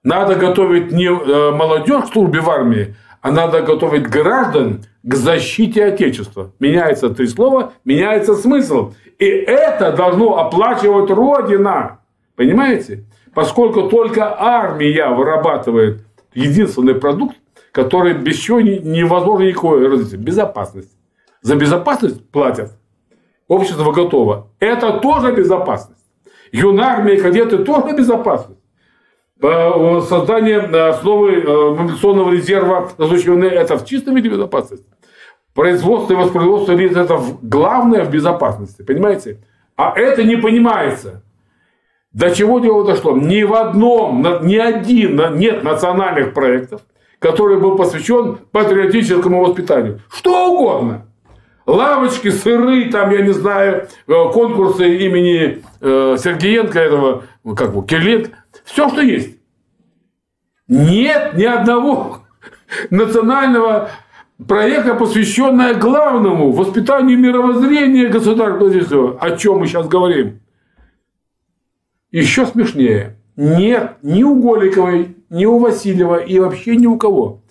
Надо готовить не э, молодежь к службе в армии, а надо готовить граждан к защите Отечества. Меняется три слова, меняется смысл. И это должно оплачивать Родина. Понимаете? Поскольку только армия вырабатывает единственный продукт, который без чего невозможно никакое развитие. Безопасность. За безопасность платят. Общество готово. Это тоже безопасность. Юнармия и кадеты тоже безопасность. Э, создание э, основы э, мобилизационного резерва на это в чистом виде безопасности. Производство и воспроизводство лиц – это главное в безопасности, понимаете? А это не понимается. До чего дело дошло? Ни в одном, ни один нет национальных проектов, который был посвящен патриотическому воспитанию. Что угодно. Лавочки, сыры, там, я не знаю, конкурсы имени Сергеенко, этого, как его, Кириленко. Все, что есть. Нет ни одного (laughs) национального проекта, посвященного главному воспитанию мировоззрения государства, о чем мы сейчас говорим. Еще смешнее. Нет ни у Голиковой, ни у Васильева и вообще ни у кого.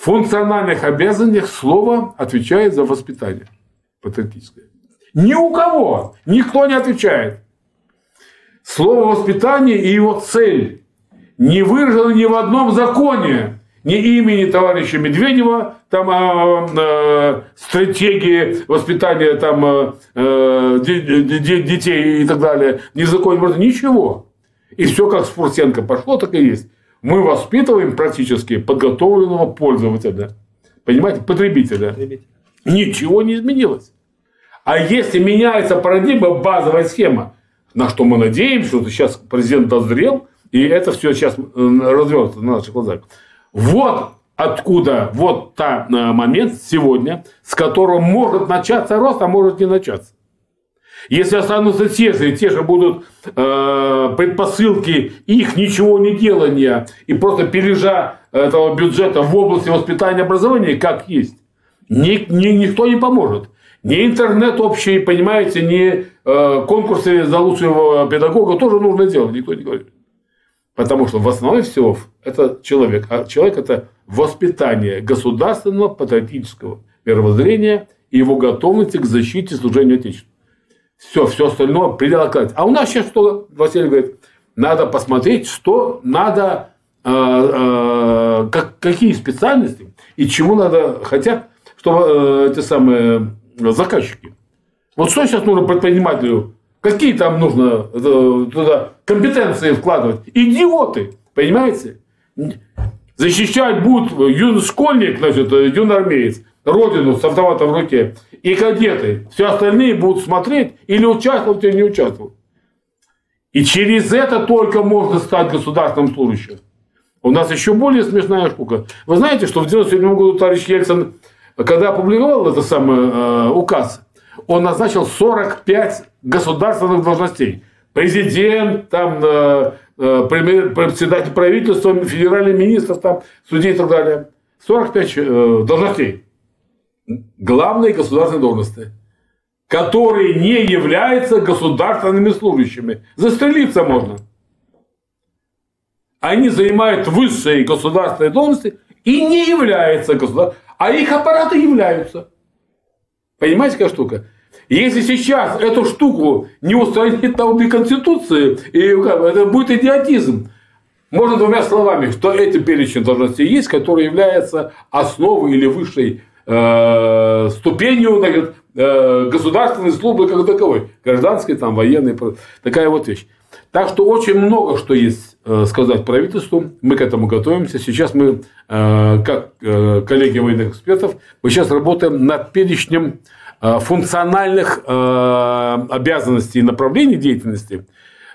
Функциональных обязанностях слово отвечает за воспитание патриотическое. Ни у кого. Никто не отвечает. Слово воспитание и его цель не выражено ни в одном законе, ни имени товарища Медведева, там а, а, стратегии воспитания там, а, а, детей и так далее, ни в законе, ничего. И все как с Фурсенко пошло, так и есть. Мы воспитываем практически подготовленного пользователя. Понимаете, потребителя. потребителя. Ничего не изменилось. А если меняется парадигма, базовая схема, на что мы надеемся, что сейчас президент дозрел, и это все сейчас э, развернуто на наших глазах. Вот откуда вот та э, момент сегодня, с которого может начаться рост, а может не начаться. Если останутся те же, и те же будут э, предпосылки их ничего не делания и просто пережа этого бюджета в области воспитания и образования, как есть, ни, ни, никто не поможет. Ни интернет общий, понимаете, ни э, конкурсы за лучшего педагога тоже нужно делать, никто не говорит. Потому что в основе всего это человек. А человек – это воспитание государственного патриотического мировоззрения и его готовности к защите и служению Отечеству. Все, все остальное предел А у нас сейчас что, Василий говорит, надо посмотреть, что надо, э, э, как, какие специальности и чему надо хотят, чтобы э, эти самые заказчики. Вот что сейчас нужно предпринимателю? Какие там нужно э, туда компетенции вкладывать? Идиоты, понимаете? Защищать будет юный школьник, значит, юноармеец, родину с автоматом в руке, и кадеты. Все остальные будут смотреть или участвовать, или не участвовать. И через это только можно стать государственным служащим. У нас еще более смешная штука. Вы знаете, что в 1997 году товарищ Ельцин, когда опубликовал этот самый э, указ, он назначил 45 государственных должностей. Президент, там, э, э, председатель правительства, федеральный министр, там, судей и так далее. 45 э, должностей главные государственные должности, которые не являются государственными служащими. Застрелиться можно. Они занимают высшие государственные должности и не являются государственными, а их аппараты являются. Понимаете, какая штука? Если сейчас эту штуку не устранить на уровне Конституции, и это будет идиотизм. Можно двумя словами, что эти перечень должностей есть, которые являются основой или высшей Э, ступенью значит, э, государственной службы как таковой. Гражданской, там, военной. Такая вот вещь. Так что очень много что есть э, сказать правительству. Мы к этому готовимся. Сейчас мы, как коллеги военных экспертов, мы сейчас работаем над перечнем функциональных обязанностей и направлений деятельности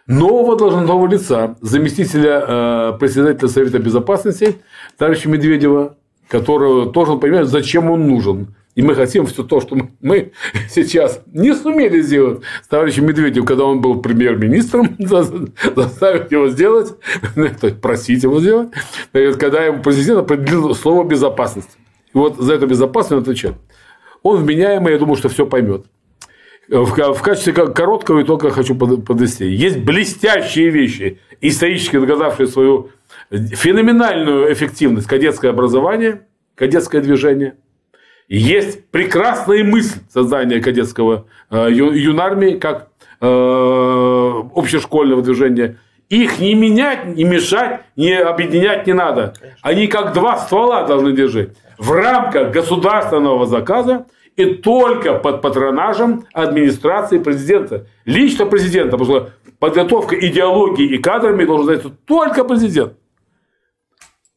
нового должностного лица, заместителя председателя Совета Безопасности товарища Медведева, которого тоже понимает, зачем он нужен. И мы хотим все то, что мы сейчас не сумели сделать с товарищем Медведевым, когда он был премьер-министром, (laughs) заставить его сделать, (laughs) просить его сделать, когда ему президент определил слово безопасность. И вот за эту безопасность он отвечает. Он вменяемый, я думаю, что все поймет. В качестве короткого итога хочу подвести. Есть блестящие вещи, исторически доказавшие свою феноменальную эффективность кадетское образование, кадетское движение. Есть прекрасная мысль создания кадетского э, юнармии как э, общешкольного движения. Их не менять, не мешать, не объединять не надо. Они как два ствола должны держать. В рамках государственного заказа и только под патронажем администрации президента. Лично президента. Потому что подготовка идеологии и кадрами должен заняться только президент.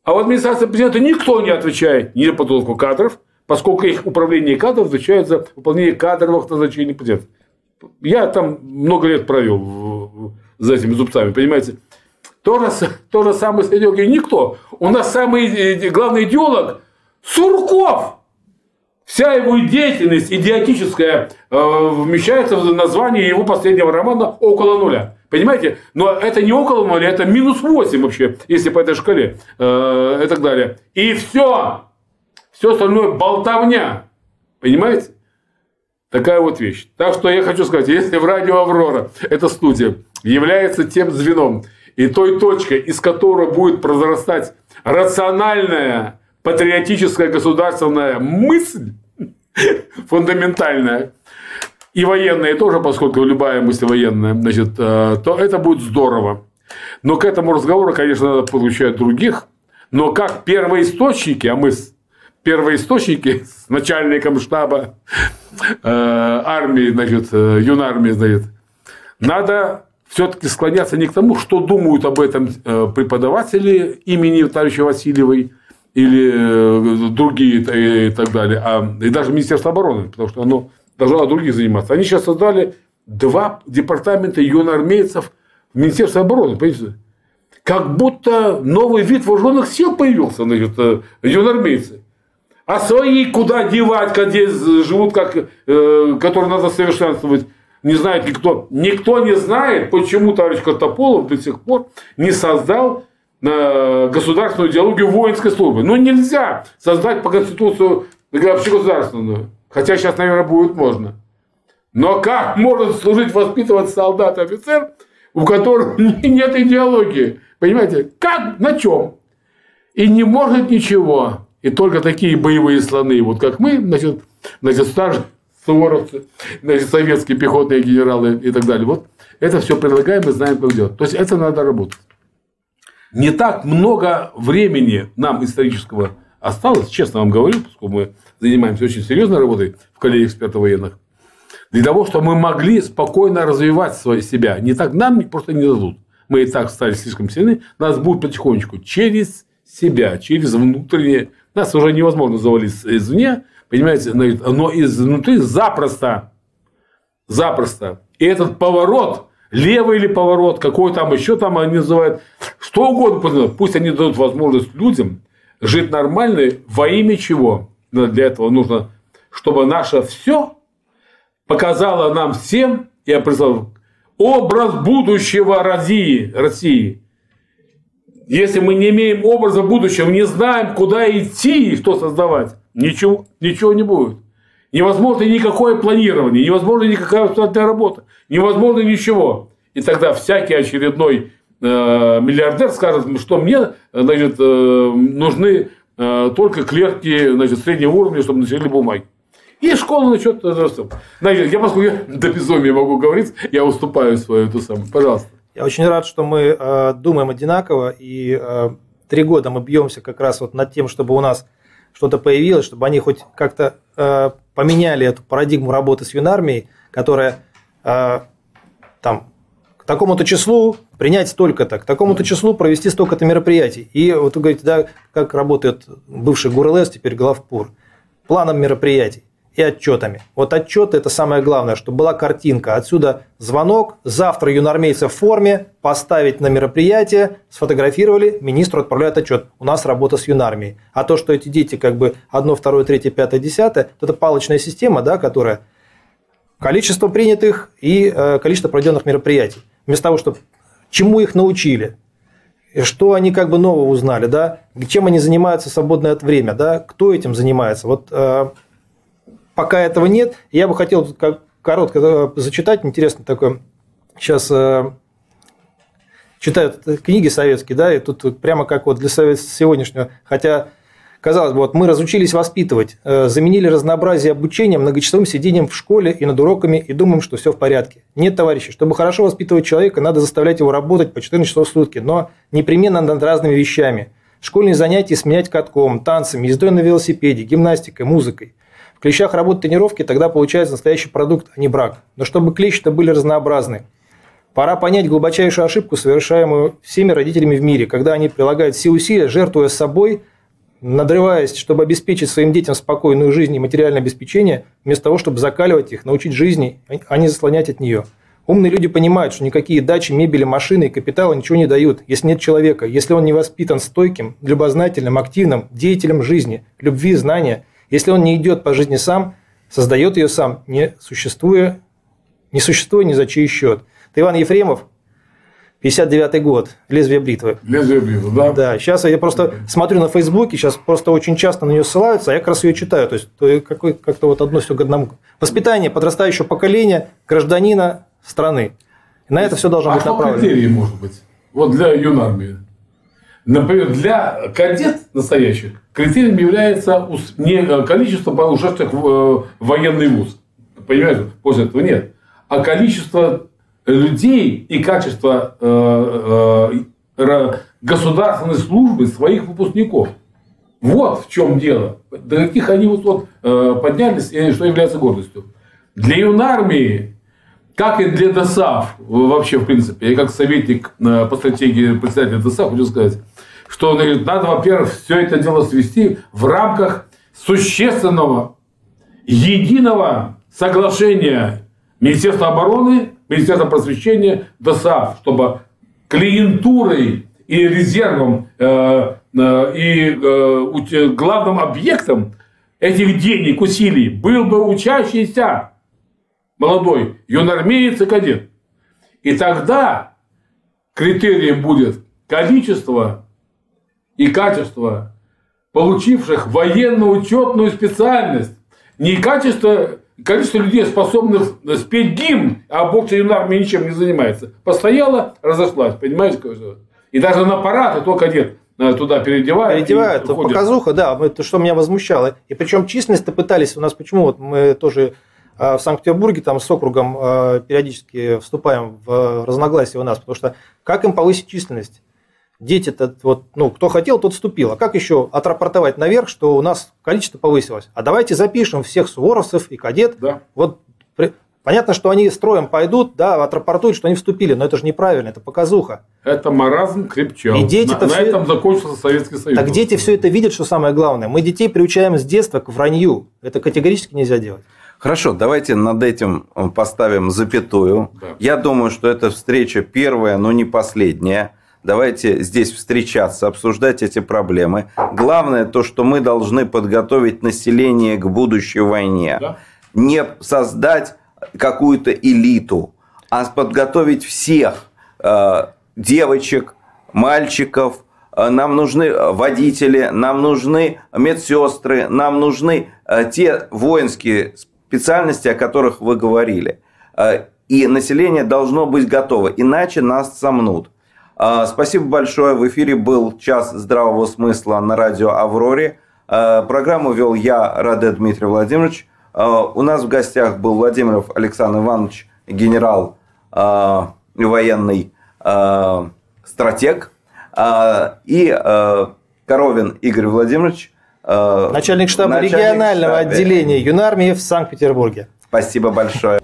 А в администрации президента никто не отвечает ни за подготовку кадров, поскольку их управление кадров отвечает за выполнение кадровых назначений президента. Я там много лет провел за этими зубцами, понимаете. То же, то же самое с идеологией никто. У нас самый э, главный идеолог Сурков. Вся его деятельность идиотическая э, вмещается в название его последнего романа «Около нуля». Понимаете? Но это не около нуля, это минус 8 вообще, если по этой шкале э, и так далее. И все. Все остальное болтовня. Понимаете? Такая вот вещь. Так что я хочу сказать, если в радио Аврора эта студия является тем звеном и той точкой, из которой будет произрастать рациональная, патриотическая государственная мысль, (laughs) фундаментальная, и военные тоже, поскольку любая мысль военная, значит, э, то это будет здорово. Но к этому разговору, конечно, надо получать других. Но как первоисточники, а мы первоисточники (laughs) с начальником штаба э, армии, значит, э, юнармии, значит, надо все-таки склоняться не к тому, что думают об этом преподаватели имени товарища Васильевой или э, другие и так далее, а, и даже Министерство обороны, потому что оно должно других заниматься. Они сейчас создали два департамента юноармейцев в Министерстве обороны. Понимаете? Как будто новый вид вооруженных сил появился, значит, э, юноармейцы. А свои куда девать, где живут, как, э, которые надо совершенствовать, не знает никто. Никто не знает, почему товарищ Картополов до сих пор не создал э, государственную идеологию воинской службы. Ну, нельзя создать по Конституцию общегосударственную. Хотя сейчас, наверное, будет можно. Но как может служить, воспитывать солдат офицер, у которого (laughs) нет идеологии? Понимаете? Как? На чем? И не может ничего. И только такие боевые слоны, вот как мы, значит, значит старшие суворовцы, значит, советские пехотные генералы и так далее. Вот это все предлагаем и знаем, как делать. То есть, это надо работать. Не так много времени нам исторического осталось, честно вам говорю, поскольку мы занимаемся очень серьезной работой в коллегии экспертов военных, для того, чтобы мы могли спокойно развивать себя. Не так нам просто не дадут. Мы и так стали слишком сильны. Нас будут потихонечку через себя, через внутреннее нас уже невозможно завалить извне, понимаете, но изнутри запросто. Запросто. И этот поворот, левый или поворот, какой там еще там они называют, что угодно, пусть они дадут возможность людям жить нормально во имя чего. Для этого нужно, чтобы наше все показало нам всем, я представил, образ будущего России, России. Если мы не имеем образа будущего, не знаем, куда идти и что создавать, ничего, ничего не будет. Невозможно никакое планирование, невозможно никакая работа, невозможно ничего. И тогда всякий очередной миллиардер скажет, что мне значит, э, нужны э, только клерки значит, среднего уровня, чтобы носили бумаги. И школа начнет... Знаете, я, поскольку я (laughs) до безумия могу говорить, я уступаю свою эту самую. Пожалуйста. Я очень рад, что мы э, думаем одинаково, и э, три года мы бьемся как раз вот над тем, чтобы у нас что-то появилось, чтобы они хоть как-то э, поменяли эту парадигму работы с юнармией, которая э, там к такому-то числу принять столько-то, к такому-то числу провести столько-то мероприятий. И вот вы говорите, да, как работает бывший ГУРЛС, теперь главпур, планом мероприятий и отчетами. Вот отчет это самое главное, чтобы была картинка. Отсюда звонок, завтра юнормейцы в форме, поставить на мероприятие, сфотографировали, министру отправляют отчет. У нас работа с юнармией. А то, что эти дети как бы одно, второе, третье, пятое, десятое, это палочная система, да, которая количество принятых и э, количество проведенных мероприятий. Вместо того, чтобы чему их научили, что они как бы нового узнали, да, чем они занимаются в свободное время, да, кто этим занимается. Вот э, пока этого нет. Я бы хотел как коротко э, зачитать, интересно такое. Сейчас э, читают книги советские, да, и тут прямо как вот для сегодняшнего, хотя Казалось бы, вот мы разучились воспитывать, э, заменили разнообразие обучения многочасовым сидением в школе и над уроками и думаем, что все в порядке. Нет, товарищи, чтобы хорошо воспитывать человека, надо заставлять его работать по 14 часов в сутки, но непременно над разными вещами. Школьные занятия сменять катком, танцами, ездой на велосипеде, гимнастикой, музыкой. В клещах работают тренировки, тогда получается настоящий продукт, а не брак. Но чтобы клещи-то были разнообразны. Пора понять глубочайшую ошибку, совершаемую всеми родителями в мире, когда они прилагают все усилия, жертвуя собой, надрываясь, чтобы обеспечить своим детям спокойную жизнь и материальное обеспечение, вместо того, чтобы закаливать их, научить жизни, а не заслонять от нее. Умные люди понимают, что никакие дачи, мебели, машины и капиталы ничего не дают, если нет человека, если он не воспитан стойким, любознательным, активным, деятелем жизни, любви, знания – если он не идет по жизни сам, создает ее сам, не существуя, не существуя ни за чей счет. Это Иван Ефремов, 59 год, лезвие бритвы. Лезвие бритвы, да. Да, сейчас я просто смотрю на Фейсбуке, сейчас просто очень часто на нее ссылаются, а я как раз ее читаю. То есть как-то вот одно все к одному. Воспитание подрастающего поколения, гражданина страны. И на это все должно а быть направлено. критерии может быть? Вот для юнармии. Например, для кадет настоящих критерием является не э, количество ушедших в э, военный вуз. Понимаете, после этого нет. А количество людей и качество э, государственной службы своих выпускников. Вот в чем дело. До каких они вот, вот поднялись и что является гордостью. Для юнармии как и для ДОСАВ, вообще, в принципе, я как советник по стратегии председателя ДОСАВ хочу сказать, что он говорит, надо, во-первых, все это дело свести в рамках существенного, единого соглашения Министерства обороны, Министерства просвещения, ДОСАФ, чтобы клиентурой и резервом э, э, и э, главным объектом этих денег, усилий был бы учащийся молодой юнормеец и кадет. И тогда критерием будет количество и качество получивших военно-учетную специальность. Не качество, количество людей, способных спеть гимн, а больше юнармия ничем не занимается. Постояла, разошлась, понимаете? И даже на парад, и то кадет э, туда переодевают. Переодевают, показуха, да, это что меня возмущало. И причем численность-то пытались у нас, почему вот мы тоже э, в Санкт-Петербурге там с округом э, периодически вступаем в разногласия у нас, потому что как им повысить численность? Дети-то, вот, ну, кто хотел, тот вступил. А как еще отрапортовать наверх, что у нас количество повысилось? А давайте запишем всех суворовцев и кадет. Да. Вот Понятно, что они строем пойдут, да, отрапортуют, что они вступили, но это же неправильно, это показуха. Это маразм крепчал. И дети на, на все... этом закончился Советский Союз. Так дети все это видят, что самое главное. Мы детей приучаем с детства к вранью. Это категорически нельзя делать. Хорошо, давайте над этим э, поставим запятую. Да. Я думаю, что эта встреча первая, но не последняя. Давайте здесь встречаться, обсуждать эти проблемы. Главное то, что мы должны подготовить население к будущей войне. Да. Не создать какую-то элиту, а подготовить всех э, девочек, мальчиков. Э, нам нужны водители, нам нужны медсестры, нам нужны э, те воинские специальности, о которых вы говорили. И население должно быть готово, иначе нас сомнут. Спасибо большое. В эфире был «Час здравого смысла» на радио «Авроре». Программу вел я, Раде Дмитрий Владимирович. А, у нас в гостях был Владимиров Александр Иванович, генерал а, военный а, стратег, и Коровин Игорь Владимирович, начальник штаба начальник регионального штаба. отделения юнармии в Санкт-Петербурге. Спасибо большое.